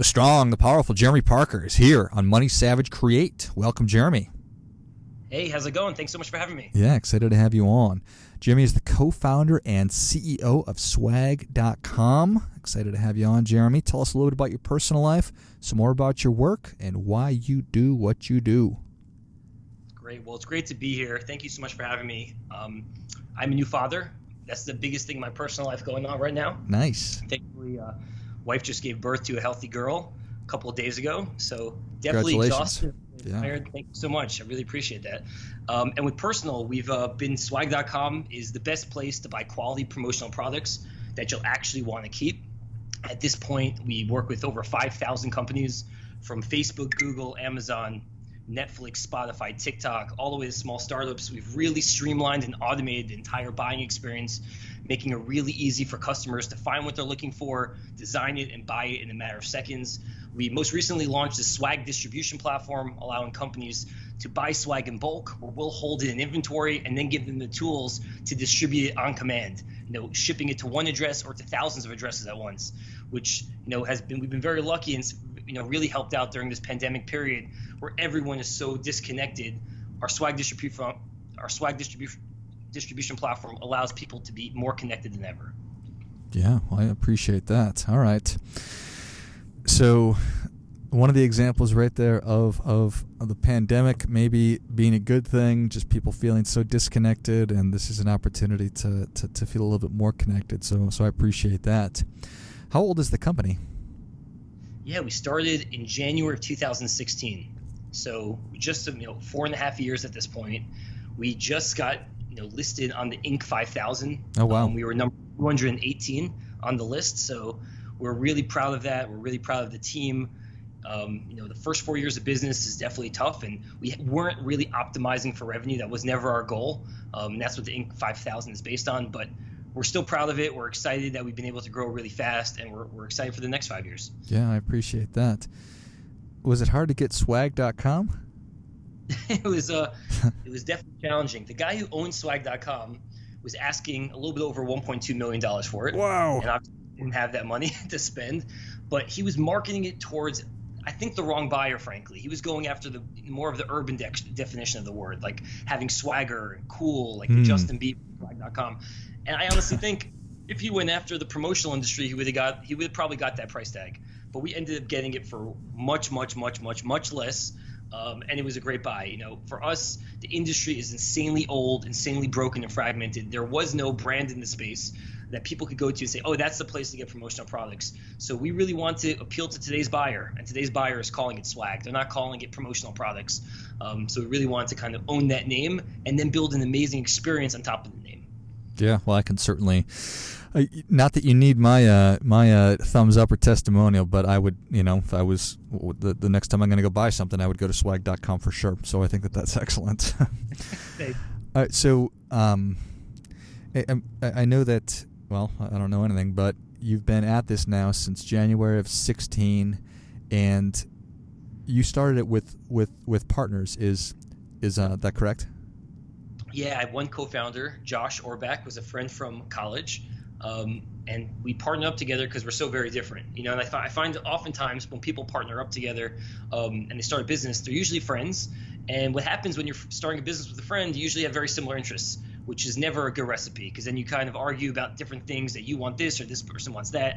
The strong, the powerful Jeremy Parker is here on Money Savage Create. Welcome, Jeremy. Hey, how's it going? Thanks so much for having me. Yeah, excited to have you on. Jeremy is the co founder and CEO of swag.com. Excited to have you on, Jeremy. Tell us a little bit about your personal life, some more about your work, and why you do what you do. Great. Well, it's great to be here. Thank you so much for having me. Um, I'm a new father. That's the biggest thing in my personal life going on right now. Nice. Thankfully, uh, wife just gave birth to a healthy girl a couple of days ago. So definitely exhausted. Yeah. Thank you so much. I really appreciate that. Um, and with personal, we've uh, been swag.com is the best place to buy quality promotional products that you'll actually want to keep. At this point, we work with over 5,000 companies from Facebook, Google, Amazon, Netflix, Spotify, TikTok, all the way to small startups. We've really streamlined and automated the entire buying experience, making it really easy for customers to find what they're looking for, design it, and buy it in a matter of seconds. We most recently launched a swag distribution platform, allowing companies to buy swag in bulk, where we'll hold it in inventory and then give them the tools to distribute it on command. You know, shipping it to one address or to thousands of addresses at once, which you know has been we've been very lucky and you know really helped out during this pandemic period where everyone is so disconnected. Our swag distribution our swag distribution distribution platform allows people to be more connected than ever. Yeah, well, I appreciate that. All right. So, one of the examples right there of, of, of the pandemic maybe being a good thing, just people feeling so disconnected, and this is an opportunity to, to, to feel a little bit more connected. So, so I appreciate that. How old is the company? Yeah, we started in January of 2016. So just you know four and a half years at this point. We just got you know listed on the Inc. 5000. Oh wow! Um, we were number 218 on the list. So we're really proud of that. We're really proud of the team. Um, you know, the first four years of business is definitely tough, and we weren't really optimizing for revenue. That was never our goal, um, and that's what the Inc. 5000 is based on. But we're still proud of it. We're excited that we've been able to grow really fast, and we're, we're excited for the next five years. Yeah, I appreciate that. Was it hard to get swag.com? it was uh, it was definitely challenging. The guy who owns swag.com was asking a little bit over 1.2 million dollars for it. Wow! And I didn't have that money to spend, but he was marketing it towards I think the wrong buyer, frankly. He was going after the more of the urban de- definition of the word, like having swagger and cool, like mm. Justin Bieber swag.com. And I honestly think if he went after the promotional industry, he would have got he would have probably got that price tag. But we ended up getting it for much, much, much, much, much less. Um, and it was a great buy. You know, for us, the industry is insanely old, insanely broken and fragmented. There was no brand in the space that people could go to and say, "Oh, that's the place to get promotional products." So we really want to appeal to today's buyer, and today's buyer is calling it swag. They're not calling it promotional products. Um, so we really want to kind of own that name and then build an amazing experience on top of the name. Yeah, well, I can certainly uh, not that you need my uh, my uh, thumbs up or testimonial, but I would, you know, if I was the, the next time I'm going to go buy something, I would go to swag.com for sure. So I think that that's excellent. All right, so um, I, I know that. Well, I don't know anything, but you've been at this now since January of 16, and you started it with with with partners. Is is uh, that correct? Yeah, I have one co-founder, Josh Orbach, was a friend from college. Um, and we partnered up together because we're so very different. You know, and I, fi- I find oftentimes when people partner up together um, and they start a business, they're usually friends. And what happens when you're starting a business with a friend, you usually have very similar interests, which is never a good recipe because then you kind of argue about different things that you want this or this person wants that.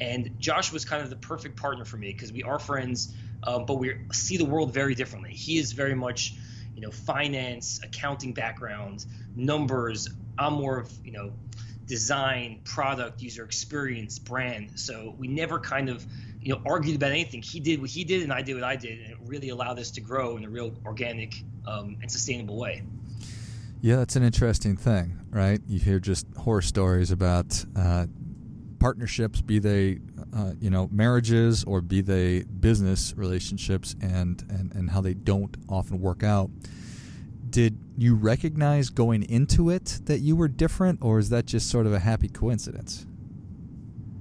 And Josh was kind of the perfect partner for me because we are friends, um, but we see the world very differently. He is very much, you know, finance, accounting background, numbers. I'm more of, you know, design, product, user experience, brand. So we never kind of, you know, argued about anything. He did what he did, and I did what I did, and it really allowed us to grow in a real organic um, and sustainable way. Yeah, that's an interesting thing, right? You hear just horror stories about uh, partnerships, be they uh, you know marriages or be they business relationships, and, and and how they don't often work out. Did you recognize going into it that you were different, or is that just sort of a happy coincidence?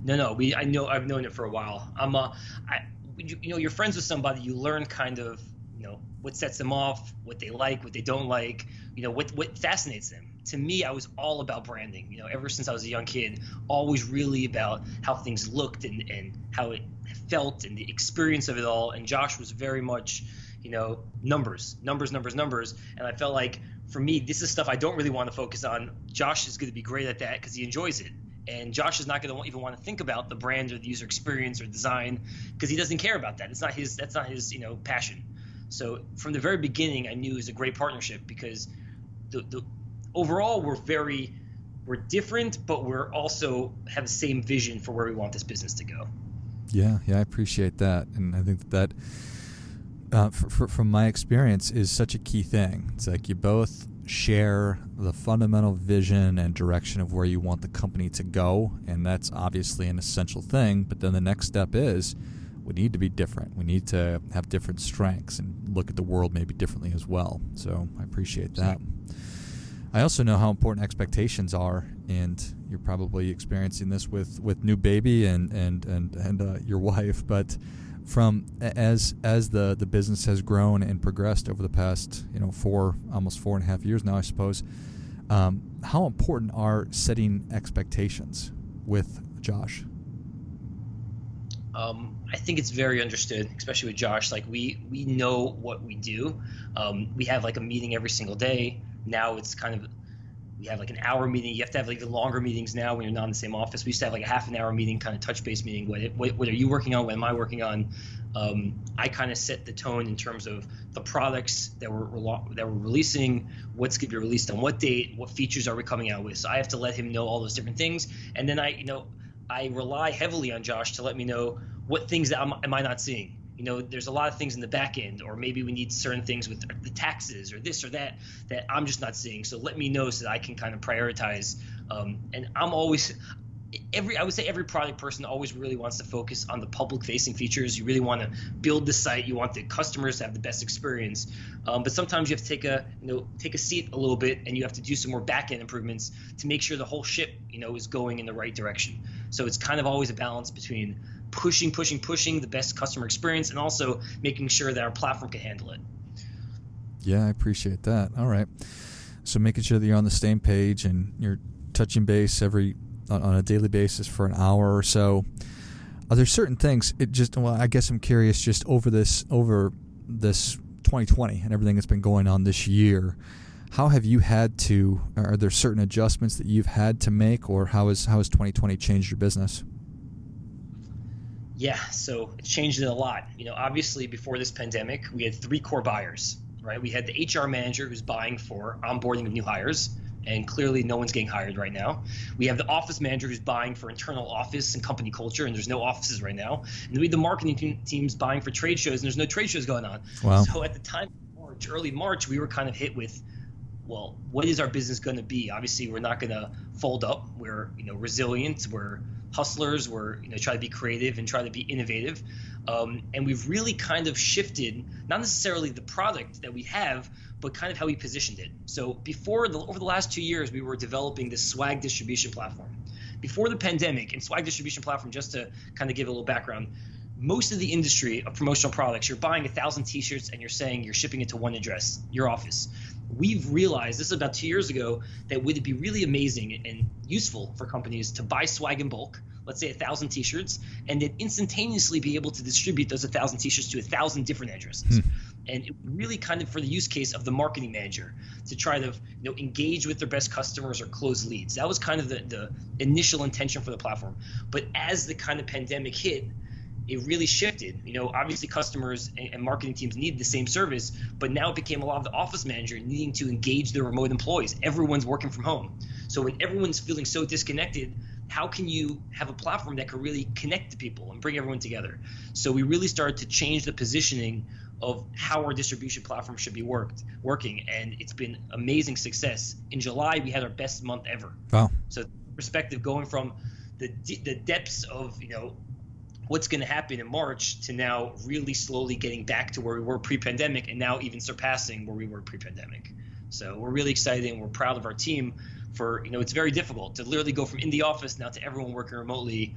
No, no. We I know I've known it for a while. I'm a, I, you, you know, you're friends with somebody. You learn kind of you know what sets them off, what they like, what they don't like. You know what what fascinates them. To me, I was all about branding. You know, ever since I was a young kid, always really about how things looked and and how it felt and the experience of it all. And Josh was very much, you know, numbers, numbers, numbers, numbers. And I felt like for me, this is stuff I don't really want to focus on. Josh is going to be great at that because he enjoys it and Josh is not going to even want to think about the brand or the user experience or design because he doesn't care about that. It's not his. That's not his. You know, passion. So from the very beginning, I knew it was a great partnership because the, the overall we're very we're different, but we're also have the same vision for where we want this business to go. Yeah, yeah, I appreciate that, and I think that. Uh, for, for, from my experience, is such a key thing. It's like you both share the fundamental vision and direction of where you want the company to go. And that's obviously an essential thing. But then the next step is we need to be different. We need to have different strengths and look at the world maybe differently as well. So I appreciate that. I also know how important expectations are, and you're probably experiencing this with, with new baby and and and and uh, your wife. But from as as the the business has grown and progressed over the past you know four almost four and a half years now I suppose um, how important are setting expectations with Josh um, I think it's very understood, especially with Josh. Like we we know what we do. Um, we have like a meeting every single day. Now it's kind of we have like an hour meeting. You have to have like the longer meetings now when you're not in the same office. We used to have like a half an hour meeting, kind of touch base meeting. What, what, what are you working on? What am I working on? Um, I kind of set the tone in terms of the products that we're that we're releasing, what's going to be released on what date, what features are we coming out with. So I have to let him know all those different things, and then I, you know, I rely heavily on Josh to let me know what things that I'm, am I not seeing. You know there's a lot of things in the back end or maybe we need certain things with the taxes or this or that that i'm just not seeing. So let me know so that i can kind of prioritize um, and i'm always every i would say every product person always really wants to focus on the public facing features. You really want to build the site. You want the customers to have the best experience. Um, but sometimes you have to take a you know take a seat a little bit and you have to do some more back end improvements to make sure the whole ship you know is going in the right direction so it's kind of always a balance between pushing, pushing, pushing the best customer experience, and also making sure that our platform can handle it. Yeah, I appreciate that. All right. So making sure that you're on the same page and you're touching base every on a daily basis for an hour or so. Are there certain things? It just well, I guess I'm curious. Just over this over this 2020 and everything that's been going on this year, how have you had to? Are there certain adjustments that you've had to make, or how has how has 2020 changed your business? Yeah, so it changed it a lot. You know, obviously before this pandemic, we had three core buyers, right? We had the HR manager who's buying for onboarding of new hires, and clearly no one's getting hired right now. We have the office manager who's buying for internal office and company culture, and there's no offices right now. And we have the marketing team, teams buying for trade shows, and there's no trade shows going on. Wow. So at the time, March, early March, we were kind of hit with well, what is our business going to be? Obviously, we're not going to fold up. We're you know resilient. We're hustlers. We're you know try to be creative and try to be innovative. Um, and we've really kind of shifted not necessarily the product that we have, but kind of how we positioned it. So before the, over the last two years, we were developing this swag distribution platform. Before the pandemic, and swag distribution platform, just to kind of give a little background, most of the industry of promotional products, you're buying a thousand T-shirts and you're saying you're shipping it to one address, your office we've realized this is about two years ago that would it be really amazing and useful for companies to buy swag in bulk let's say a thousand t-shirts and then instantaneously be able to distribute those a thousand t-shirts to a thousand different addresses. Hmm. and it really kind of for the use case of the marketing manager to try to you know engage with their best customers or close leads. That was kind of the, the initial intention for the platform. But as the kind of pandemic hit it really shifted. You know, obviously customers and, marketing teams need the same service, but now it became a lot of the office manager needing to engage their remote employees. Everyone's working from home. So when everyone's feeling so disconnected, how can you have a platform that can really connect the people and bring everyone together? So we really started to change the positioning of how our distribution platform should be worked working and it's been amazing success. In July we had our best month ever. Wow. So perspective going from the the depths of you know what's going to happen in March to now really slowly getting back to where we were pre-pandemic and now even surpassing where we were pre-pandemic. So we're really excited and we're proud of our team for you know it's very difficult to literally go from in the office now to everyone working remotely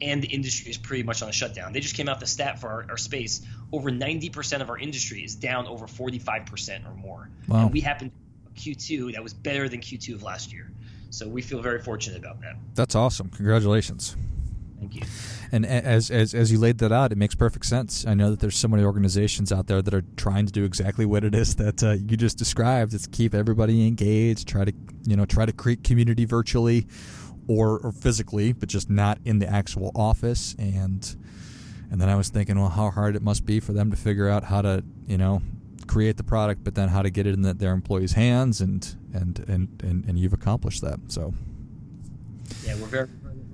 and the industry is pretty much on a shutdown. They just came out the stat for our, our space. Over 90% of our industry is down over 45% or more. Wow. And we happen Q2 that was better than Q2 of last year. So we feel very fortunate about that. That's awesome. Congratulations. Thank you. And as, as as you laid that out, it makes perfect sense. I know that there's so many organizations out there that are trying to do exactly what it is that uh, you just described. It's keep everybody engaged, try to you know try to create community virtually or, or physically, but just not in the actual office. And and then I was thinking, well, how hard it must be for them to figure out how to you know create the product, but then how to get it in the, their employees' hands, and, and and and and you've accomplished that. So yeah, we're very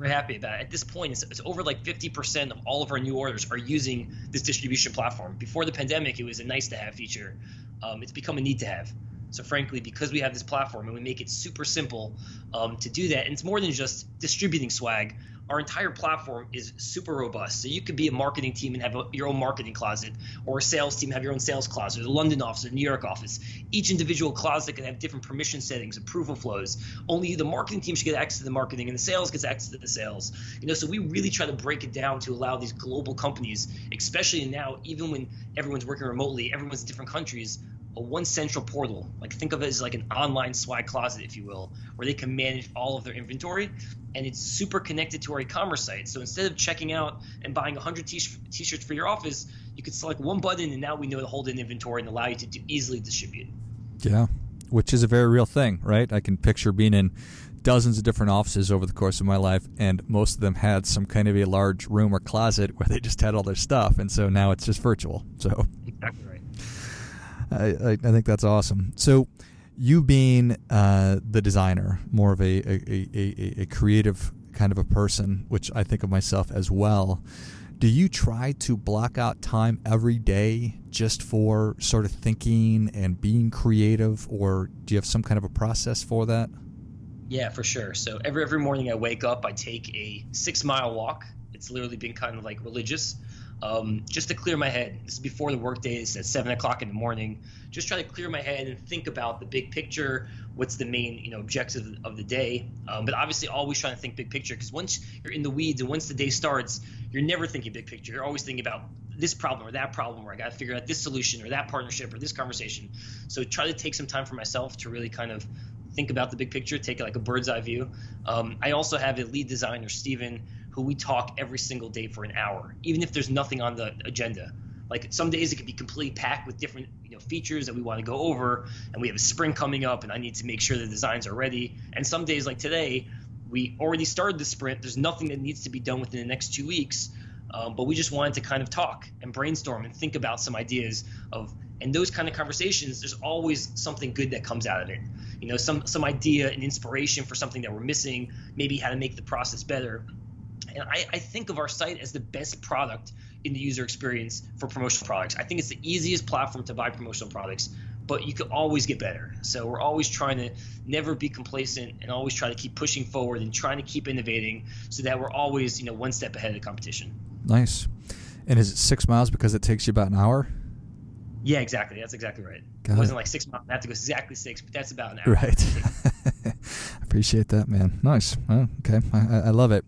happy about. At this point, it's, it's over like 50% of all of our new orders are using this distribution platform. Before the pandemic, it was a nice to have feature. Um, it's become a need to have. So frankly, because we have this platform and we make it super simple um, to do that, and it's more than just distributing swag. Our entire platform is super robust. So you could be a marketing team and have a, your own marketing closet, or a sales team have your own sales closet, or the London office, or New York office. Each individual closet can have different permission settings, approval flows. Only the marketing team should get access to the marketing, and the sales gets access to the sales. You know, so we really try to break it down to allow these global companies, especially now, even when everyone's working remotely, everyone's in different countries a one central portal. Like think of it as like an online swag closet, if you will, where they can manage all of their inventory, and it's super connected to our e-commerce site. So instead of checking out and buying 100 t- t-shirts for your office, you could select one button, and now we know to hold in inventory and allow you to do, easily distribute. Yeah, which is a very real thing, right? I can picture being in dozens of different offices over the course of my life, and most of them had some kind of a large room or closet where they just had all their stuff, and so now it's just virtual. So exactly right. I, I, I think that's awesome. So, you being uh, the designer, more of a, a, a, a, creative kind of a person, which I think of myself as well, do you try to block out time every day just for sort of thinking and being creative, or do you have some kind of a process for that? Yeah, for sure. So every every morning I wake up, I take a six mile walk. It's literally been kind of like religious um, just to clear my head. This is before the workday. It's at seven o'clock in the morning. Just try to clear my head and think about the big picture. What's the main, you know, objective of the day? Um, but obviously, always trying to think big picture because once you're in the weeds and once the day starts, you're never thinking big picture. You're always thinking about this problem or that problem, or I got to figure out this solution or that partnership or this conversation. So try to take some time for myself to really kind of think about the big picture, take like a bird's eye view. Um, I also have a lead designer, Steven, who we talk every single day for an hour, even if there's nothing on the agenda. Like some days it could be completely packed with different you know features that we want to go over, and we have a spring coming up, and I need to make sure the designs are ready. And some days like today, we already started the sprint. There's nothing that needs to be done within the next two weeks, um, but we just wanted to kind of talk and brainstorm and think about some ideas of. And those kind of conversations, there's always something good that comes out of it. You know, some some idea and inspiration for something that we're missing, maybe how to make the process better. And I, I, think of our site as the best product in the user experience for promotional products. I think it's the easiest platform to buy promotional products, but you can always get better. So we're always trying to never be complacent and always try to keep pushing forward and trying to keep innovating so that we're always, you know, one step ahead of the competition. Nice. And is it six miles because it takes you about an hour? Yeah, exactly. That's exactly right. Got it wasn't it. like six miles. I have to go exactly six, but that's about an hour. Right. Appreciate that, man. Nice. Oh, okay. I, I love it.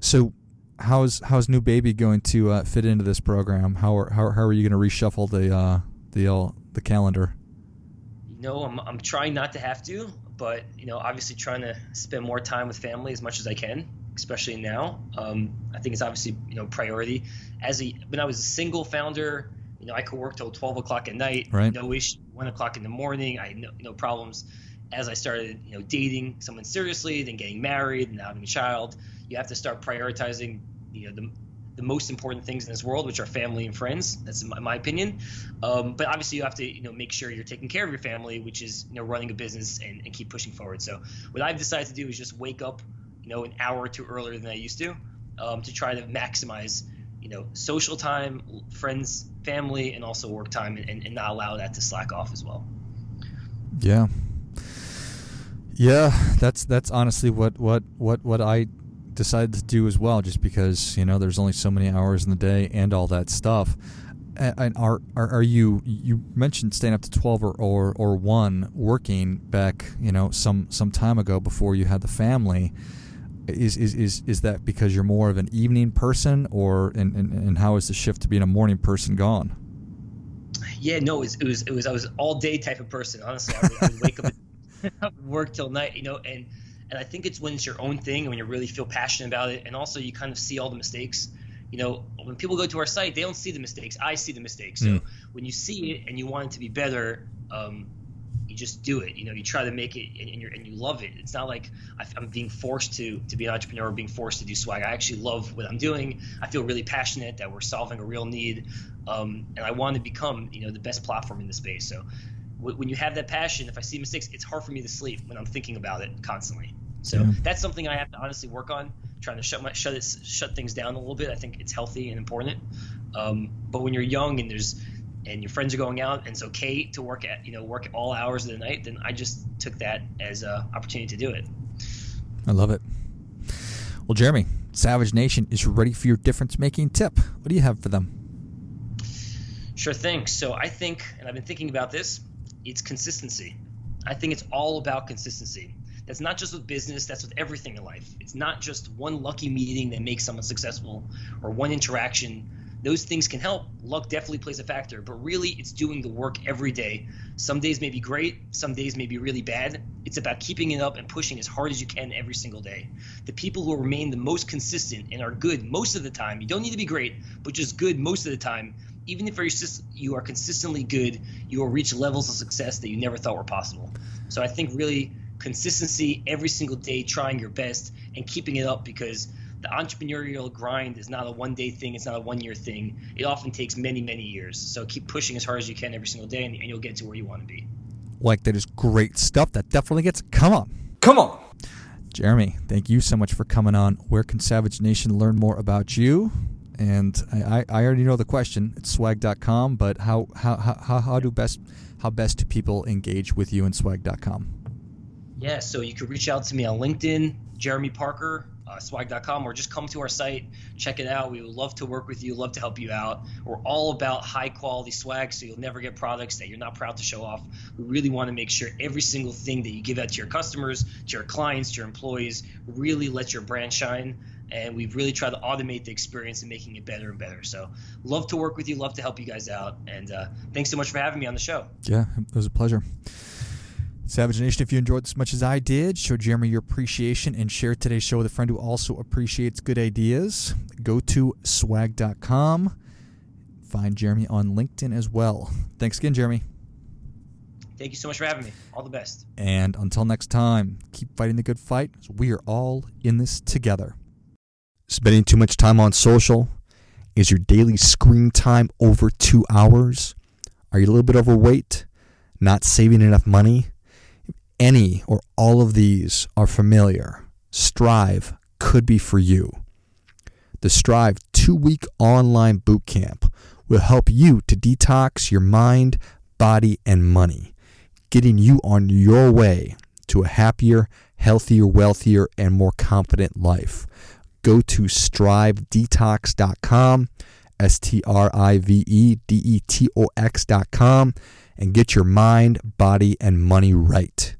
So, how's how's new baby going to uh, fit into this program? How are how, how are you going to reshuffle the uh, the uh, the calendar? You know, I'm I'm trying not to have to, but you know, obviously trying to spend more time with family as much as I can, especially now. Um, I think it's obviously you know priority. As a when I was a single founder, you know, I could work till 12 o'clock at night, right. no issue. One o'clock in the morning, I had no, no problems. As I started, you know, dating someone seriously, then getting married, and having a child, you have to start prioritizing you know the, the most important things in this world, which are family and friends. That's my, my opinion. Um, but obviously, you have to you know make sure you're taking care of your family, which is you know running a business and, and keep pushing forward. So what I've decided to do is just wake up you know an hour or two earlier than I used to um, to try to maximize you know social time, friends, family, and also work time, and, and not allow that to slack off as well. Yeah. Yeah, that's that's honestly what what what what I decided to do as well, just because you know there's only so many hours in the day and all that stuff. And are, are are you you mentioned staying up to twelve or, or, or one working back you know some some time ago before you had the family. Is is is, is that because you're more of an evening person or and, and, and how is the shift to being a morning person gone? Yeah no it was it was, it was i was all day type of person honestly. I would, I would wake up and work till night you know and and i think it's when it's your own thing and when you really feel passionate about it and also you kind of see all the mistakes you know when people go to our site they don't see the mistakes i see the mistakes so mm. when you see it and you want it to be better um, you just do it. You know, you try to make it and, and, and you love it. It's not like I'm being forced to to be an entrepreneur or being forced to do swag. I actually love what I'm doing. I feel really passionate that we're solving a real need, um, and I want to become you know the best platform in the space. So when you have that passion, if I see mistakes, it's hard for me to sleep when I'm thinking about it constantly. So yeah. that's something I have to honestly work on, trying to shut my shut it shut things down a little bit. I think it's healthy and important. Um, but when you're young and there's and your friends are going out and it's okay to work at you know work all hours of the night then i just took that as an opportunity to do it. I love it. Well jeremy savage nation is ready for your difference making tip. What do you have for them? Sure thing. So i think and i've been thinking about this it's consistency. I think it's all about consistency that's not just with business that's with everything in life it's not just one lucky meeting that makes someone successful or one interaction those things can help. Luck definitely plays a factor, but really it's doing the work every day. Some days may be great, some days may be really bad. It's about keeping it up and pushing as hard as you can every single day. The people who remain the most consistent and are good most of the time, you don't need to be great, but just good most of the time, even if you are consistently good, you will reach levels of success that you never thought were possible. So I think really consistency every single day, trying your best and keeping it up because the entrepreneurial grind is not a one day thing, it's not a one year thing. It often takes many, many years. So keep pushing as hard as you can every single day, and, and you'll get to where you want to be. Like, that is great stuff. That definitely gets. Come on. Come on. Jeremy, thank you so much for coming on. Where can Savage Nation learn more about you? And I, I already know the question. It's swag.com, but how, how, how, how do best how best do people engage with you in swag.com? Yeah, so you could reach out to me on LinkedIn, Jeremy Parker, uh, swag.com or just come to our site, check it out. We would love to work with you, love to help you out. We're all about high quality swag, so you'll never get products that you're not proud to show off. We really want to make sure every single thing that you give out to your customers, to your clients, to your employees, really lets your brand shine. And we've really tried to automate the experience and making it better and better. So, love to work with you, love to help you guys out. And uh, thanks so much for having me on the show. Yeah, it was a pleasure. Savage Nation, if you enjoyed this as much as I did, show Jeremy your appreciation and share today's show with a friend who also appreciates good ideas. Go to swag.com. Find Jeremy on LinkedIn as well. Thanks again, Jeremy. Thank you so much for having me. All the best. And until next time, keep fighting the good fight. We are all in this together. Spending too much time on social? Is your daily screen time over two hours? Are you a little bit overweight? Not saving enough money? Any or all of these are familiar, Strive could be for you. The Strive two week online boot camp will help you to detox your mind, body, and money, getting you on your way to a happier, healthier, wealthier, and more confident life. Go to strivedetox.com, S T R I V E D E T O X.com, and get your mind, body, and money right.